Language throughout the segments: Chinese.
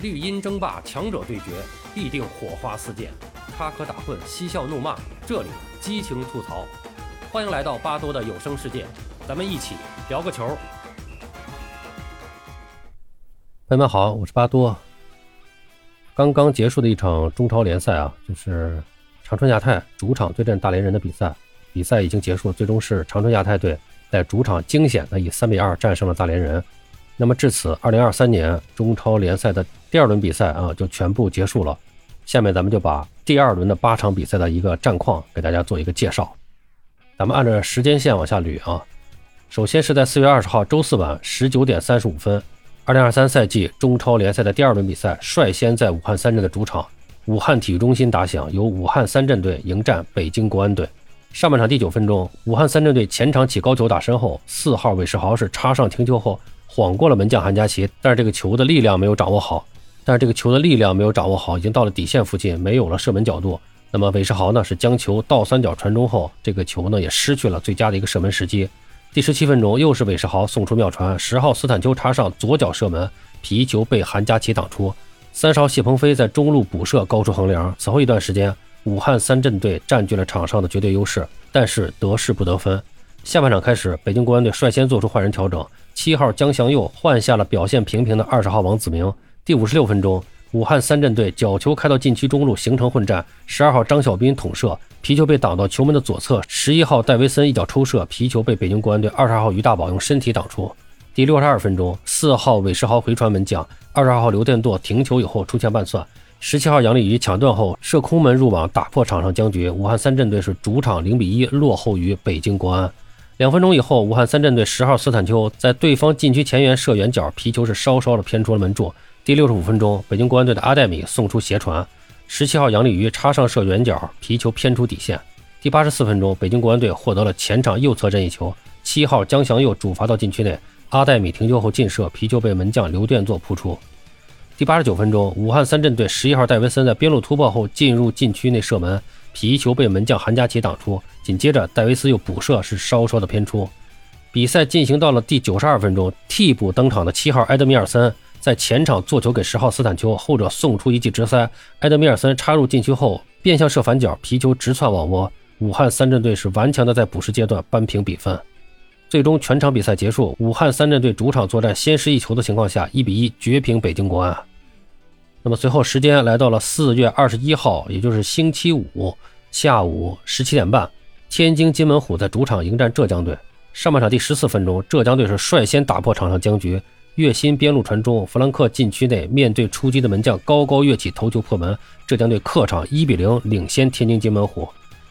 绿茵争霸，强者对决，必定火花四溅；插科打诨，嬉笑怒骂，这里激情吐槽。欢迎来到巴多的有声世界，咱们一起聊个球。朋友们好，我是巴多。刚刚结束的一场中超联赛啊，就是长春亚泰主场对阵大连人的比赛。比赛已经结束，最终是长春亚泰队在主场惊险的以三比二战胜了大连人。那么至此，二零二三年中超联赛的第二轮比赛啊，就全部结束了。下面咱们就把第二轮的八场比赛的一个战况给大家做一个介绍。咱们按照时间线往下捋啊。首先是在四月二十号周四晚十九点三十五分，二零二三赛季中超联赛的第二轮比赛率先在武汉三镇的主场武汉体育中心打响，由武汉三镇队迎战北京国安队。上半场第九分钟，武汉三镇队前场起高球打身后，四号韦世豪是插上停球后。晃过了门将韩佳琪，但是这个球的力量没有掌握好，但是这个球的力量没有掌握好，已经到了底线附近，没有了射门角度。那么韦世豪呢是将球倒三角传中后，这个球呢也失去了最佳的一个射门时机。第十七分钟，又是韦世豪送出妙传，十号斯坦丘插上左脚射门，皮球被韩佳琪挡出。三十号谢鹏飞在中路补射高出横梁。此后一段时间，武汉三镇队占据了场上的绝对优势，但是得势不得分。下半场开始，北京国安队率先做出换人调整。七号江祥佑换下了表现平平的二十号王子明。第五十六分钟，武汉三镇队角球开到禁区中路，形成混战。十二号张小斌捅射，皮球被挡到球门的左侧。十一号戴维森一脚抽射，皮球被北京国安队二十二号于大宝用身体挡出。第六十二分钟，四号韦世豪回传门将，二十二号刘殿舵停球以后出现半算。十七号杨立瑜抢断后射空门入网，打破场上僵局。武汉三镇队是主场零比一落后于北京国安。两分钟以后，武汉三镇队十号斯坦丘在对方禁区前缘射远角，皮球是稍稍的偏出了门柱。第六十五分钟，北京国安队的阿戴米送出斜传，十七号杨立瑜插上射远角，皮球偏出底线。第八十四分钟，北京国安队获得了前场右侧任意球，七号江祥佑主罚到禁区内，阿戴米停球后劲射，皮球被门将刘殿座扑出。第八十九分钟，武汉三镇队十一号戴维森在边路突破后进入禁区内射门。皮球被门将韩佳琪挡出，紧接着戴维斯又补射，是稍稍的偏出。比赛进行到了第九十二分钟，替补登场的七号埃德米尔森在前场做球给十号斯坦丘，后者送出一记直塞，埃德米尔森插入禁区后变向射反角，皮球直窜网窝。武汉三镇队是顽强的在补时阶段扳平比分，最终全场比赛结束，武汉三镇队主场作战先失一球的情况下，一比一绝平北京国安。那么随后时间来到了四月二十一号，也就是星期五下午十七点半，天津津门虎在主场迎战浙江队。上半场第十四分钟，浙江队是率先打破场上僵局，月薪边路传中，弗兰克禁区内面对出击的门将高高跃起头球破门，浙江队客场一比零领先天津津门虎。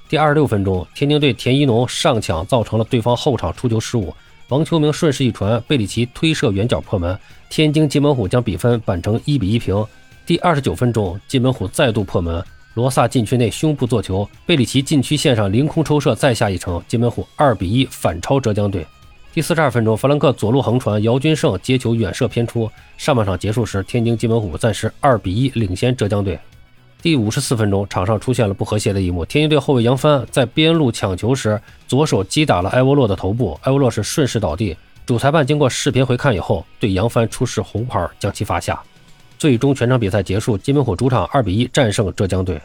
第二十六分钟，天津队田一农上抢造成了对方后场出球失误，王秋明顺势一传，贝里奇推射远角破门，天津津门虎将比分扳成一比一平。第二十九分钟，金门虎再度破门，罗萨禁区内胸部做球，贝里奇禁区线上凌空抽射，再下一城，金门虎二比一反超浙江队。第四十二分钟，弗兰克左路横传，姚军胜接球远射偏出。上半场结束时，天津金门虎暂时二比一领先浙江队。第五十四分钟，场上出现了不和谐的一幕，天津队后卫杨帆在边路抢球时，左手击打了埃沃洛的头部，埃沃洛是顺势倒地。主裁判经过视频回看以后，对杨帆出示红牌，将其罚下。最终全场比赛结束，金门虎主场二比一战胜浙江队。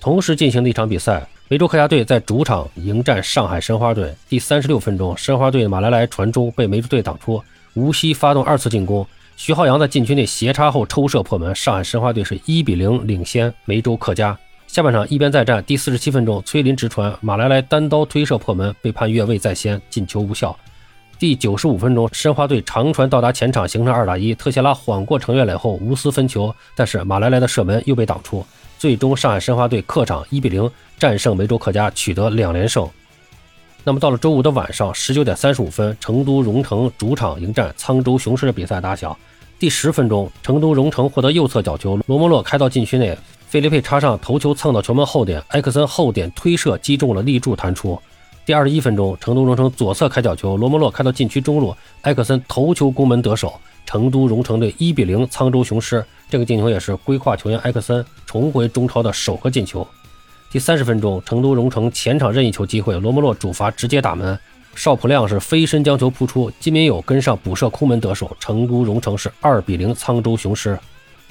同时进行的一场比赛，梅州客家队在主场迎战上海申花队。第三十六分钟，申花队马来莱传中被梅州队挡出，无锡发动二次进攻，徐浩洋在禁区内斜插后抽射破门，上海申花队是一比零领先梅州客家。下半场一边再战，第四十七分钟，崔林直传，马来莱单刀推射破门，被判越位在先，进球无效。第九十五分钟，申花队长传到达前场，形成二打一。特谢拉晃过程越磊后无私分球，但是马来莱的射门又被挡出。最终，上海申花队客场一比零战胜梅州客家，取得两连胜。那么到了周五的晚上十九点三十五分，成都蓉城主场迎战沧州雄狮的比赛打响。第十分钟，成都蓉城获得右侧角球，罗摩洛开到禁区内，费利佩插上头球蹭到球门后点，埃克森后点推射击中了立柱弹出。第二十一分钟，成都蓉城左侧开角球，罗摩洛开到禁区中路，埃克森头球攻门得手，成都蓉城队一比零沧州雄狮。这个进球也是规划球员埃克森重回中超的首个进球。第三十分钟，成都蓉城前场任意球机会，罗摩洛主罚直接打门，邵普亮是飞身将球扑出，金敏友跟上补射空门得手，成都蓉城是二比零沧州雄狮。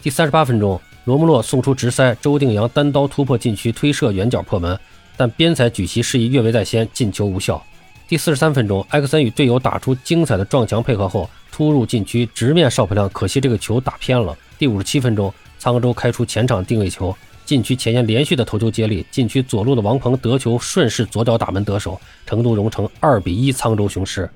第三十八分钟，罗穆洛送出直塞，周定洋单刀突破禁区，推射远角破门，但边裁举旗示意越位在先，进球无效。第四十三分钟，埃克森与队友打出精彩的撞墙配合后，突入禁区，直面邵普亮，可惜这个球打偏了。第五十七分钟，沧州开出前场定位球，禁区前沿连续的头球接力，禁区左路的王鹏得球，顺势左脚打门得手，成都蓉城二比一沧州雄狮。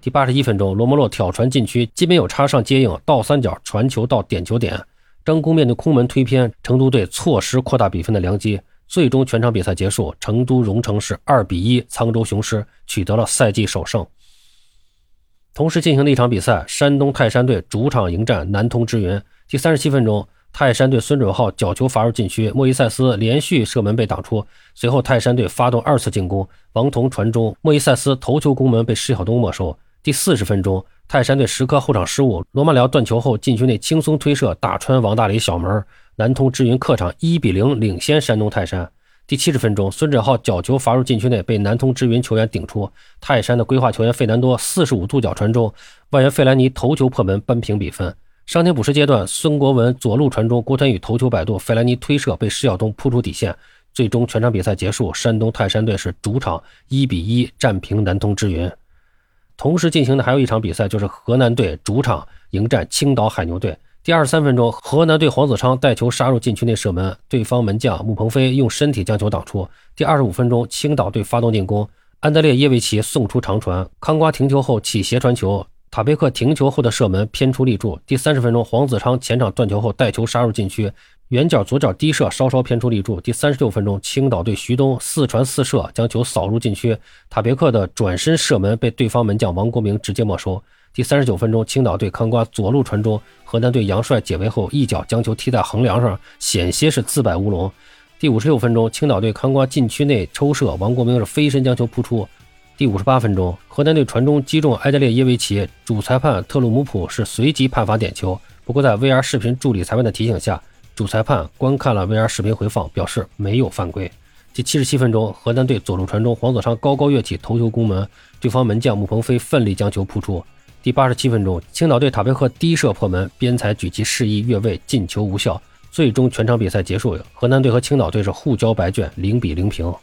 第八十一分钟，罗莫洛挑传禁区，基本有插上接应，倒三角传球到点球点，张功面对空门推偏，成都队错失扩大比分的良机。最终全场比赛结束，成都蓉城是二比一，沧州雄狮取得了赛季首胜。同时进行的一场比赛，山东泰山队主场迎战南通之云。第三十七分钟，泰山队孙准浩角球罚入禁区，莫伊塞斯连续射门被挡出。随后泰山队发动二次进攻，王彤传中，莫伊塞斯头球攻门被施晓东没收。第四十分钟，泰山队时刻后场失误，罗曼辽断球后禁区内轻松推射打穿王大雷小门。南通之云客场一比零领先山东泰山。第七十分钟，孙准浩角球罚入禁区内，被南通之云球员顶出。泰山的规划球员费南多四十五度角传中，外援费兰尼头球破门扳平比分。伤停补时阶段，孙国文左路传中，郭天宇头球摆渡，费兰尼推射被施晓东扑出底线。最终全场比赛结束，山东泰山队是主场一比一战平南通之云。同时进行的还有一场比赛，就是河南队主场迎战青岛海牛队。第二十三分钟，河南队黄子昌带球杀入禁区内射门，对方门将穆鹏飞用身体将球挡出。第二十五分钟，青岛队发动进攻，安德烈耶维奇送出长传，康瓜停球后起斜传球，塔贝克停球后的射门偏出立柱。第三十分钟，黄子昌前场断球后带球杀入禁区，远角左脚低射稍稍偏出立柱。第三十六分钟，青岛队徐东四传四射将球扫入禁区，塔别克的转身射门被对方门将王国明直接没收。第三十九分钟，青岛队康瓜左路传中，河南队杨帅解围后一脚将球踢在横梁上，险些是自摆乌龙。第五十六分钟，青岛队康瓜禁区内抽射，王国明是飞身将球扑出。第五十八分钟，河南队传中击中埃德烈耶维奇，主裁判特鲁姆普是随即判罚点球。不过在 VR 视频助理裁判的提醒下，主裁判观看了 VR 视频回放，表示没有犯规。第七十七分钟，河南队左路传中，黄子昌高高跃起头球攻门，对方门将穆鹏飞奋力将球扑出。第八十七分钟，青岛队塔贝克低射破门，边裁举旗示意越位，进球无效。最终全场比赛结束，河南队和青岛队是互交白卷，零比零平。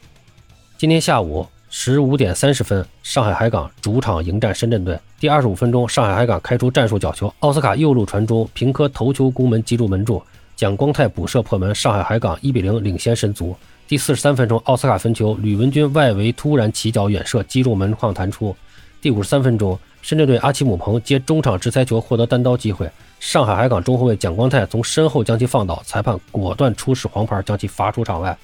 今天下午十五点三十分，上海海港主场迎战深圳队。第二十五分钟，上海海港开出战术角球，奥斯卡右路传中，平科头球攻门击中门柱，蒋光泰补射破门，上海海港一比零领先神足。第四十三分钟，奥斯卡分球，吕文君外围突然起脚远射击中门框弹出。第五十三分钟。深圳队阿奇姆彭接中场直塞球获得单刀机会，上海海港中后卫蒋光泰从身后将其放倒，裁判果断出示黄牌将其罚出场外。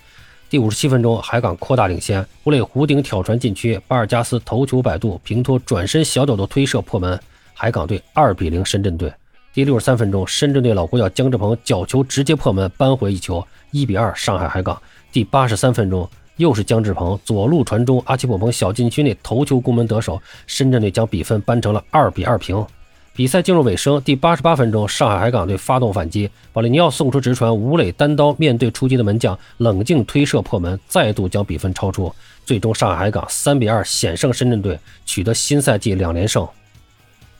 第五十七分钟，海港扩大领先，吴磊弧顶挑传禁区，巴尔加斯头球摆渡平托转身小角度推射破门，海港队二比零深圳队。第六十三分钟，深圳队老国脚姜志鹏角球直接破门扳回一球，一比二上海海港。第八十三分钟。又是姜志鹏左路传中，阿奇普彭小禁区内头球攻门得手，深圳队将比分扳成了二比二平。比赛进入尾声，第八十八分钟，上海海港队发动反击，保利尼奥送出直传，吴磊单刀面对出击的门将，冷静推射破门，再度将比分超出。最终，上海海港三比二险胜深圳队，取得新赛季两连胜。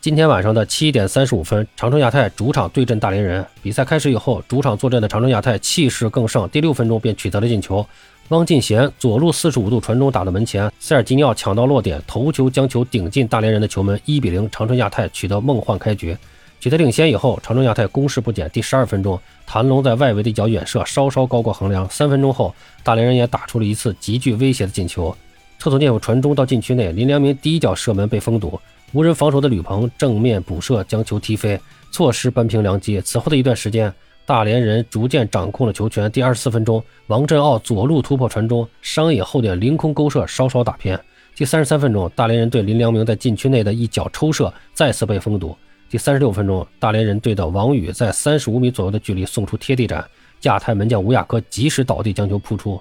今天晚上的七点三十五分，长春亚泰主场对阵大连人。比赛开始以后，主场作战的长春亚泰气势更盛，第六分钟便取得了进球。汪进贤左路四十五度传中打到门前，塞尔吉尼奥抢到落点，头球将球顶进大连人的球门，一比零，长春亚泰取得梦幻开局。取得领先以后，长春亚泰攻势不减。第十二分钟，谭龙在外围的一脚远射，稍稍高过横梁。三分钟后，大连人也打出了一次极具威胁的进球。特索涅夫传中到禁区内，林良铭第一脚射门被封堵，无人防守的吕鹏正面补射将球踢飞，错失扳平良机。此后的一段时间。大连人逐渐掌控了球权。第二十四分钟，王振奥左路突破传中，商野后点凌空勾射，稍稍打偏。第三十三分钟，大连人队林良铭在禁区内的一脚抽射再次被封堵。第三十六分钟，大连人队的王宇在三十五米左右的距离送出贴地斩，亚太门将吴亚科及时倒地将球扑出。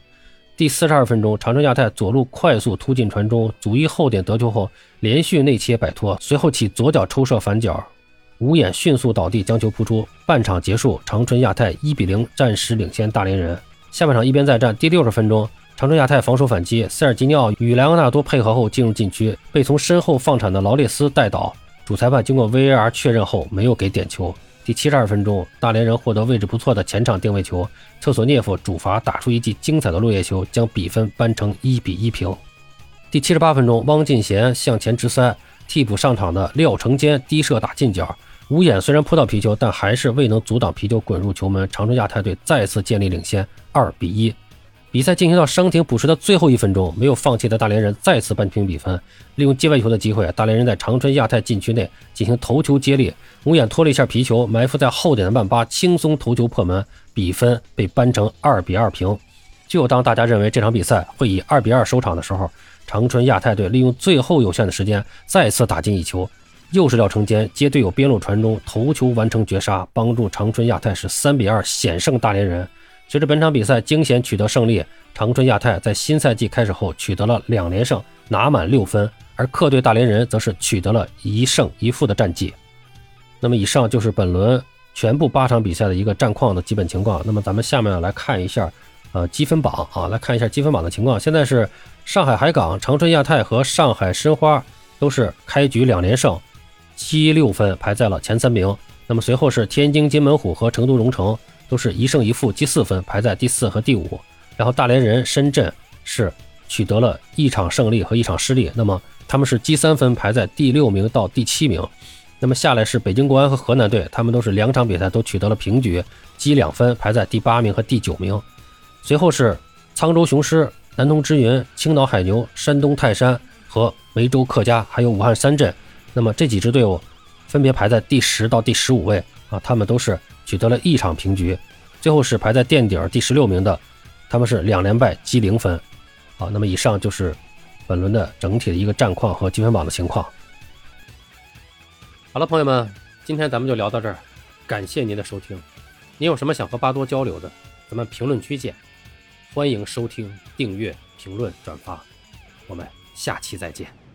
第四十二分钟，长春亚泰左路快速突进传中，祖一后点得球后连续内切摆脱，随后起左脚抽射反角。吴眼迅速倒地，将球扑出。半场结束，长春亚泰一比零暂时领先大连人。下半场一边再战，第六十分钟，长春亚泰防守反击，塞尔吉尼奥与莱昂纳多配合后进入禁区，被从身后放铲的劳列斯带倒。主裁判经过 VAR 确认后没有给点球。第七十二分钟，大连人获得位置不错的前场定位球，厕所涅夫主罚打出一记精彩的落叶球，将比分扳成一比一平。第七十八分钟，汪进贤向前直塞，替补上场的廖成坚低射打进角。吴衍虽然扑到皮球，但还是未能阻挡皮球滚入球门。长春亚泰队再次建立领先，二比一。比赛进行到伤停补时的最后一分钟，没有放弃的大连人再次扳平比分。利用接外球的机会，大连人在长春亚泰禁区内进行头球接力，吴眼拖了一下皮球，埋伏在后点的曼巴轻松头球破门，比分被扳成二比二平。就当大家认为这场比赛会以二比二收场的时候，长春亚泰队利用最后有限的时间再次打进一球，又是廖成坚接队友边路传中头球完成绝杀，帮助长春亚泰是三比二险胜大连人。随着本场比赛惊险取得胜利，长春亚泰在新赛季开始后取得了两连胜，拿满六分，而客队大连人则是取得了一胜一负的战绩。那么以上就是本轮全部八场比赛的一个战况的基本情况。那么咱们下面来看一下，呃，积分榜啊，来看一下积分榜的情况。现在是上海海港、长春亚泰和上海申花都是开局两连胜，积六分排在了前三名。那么随后是天津津门虎和成都蓉城。都是一胜一负积四分，排在第四和第五。然后大连人深圳是取得了一场胜利和一场失利，那么他们是积三分，排在第六名到第七名。那么下来是北京国安和河南队，他们都是两场比赛都取得了平局，积两分，排在第八名和第九名。随后是沧州雄狮、南通之云、青岛海牛、山东泰山和梅州客家，还有武汉三镇。那么这几支队伍分别排在第十到第十五位啊，他们都是。取得了一场平局，最后是排在垫底第十六名的，他们是两连败积零分。好，那么以上就是本轮的整体的一个战况和积分榜的情况。好了，朋友们，今天咱们就聊到这儿，感谢您的收听。您有什么想和巴多交流的，咱们评论区见。欢迎收听、订阅、评论、转发，我们下期再见。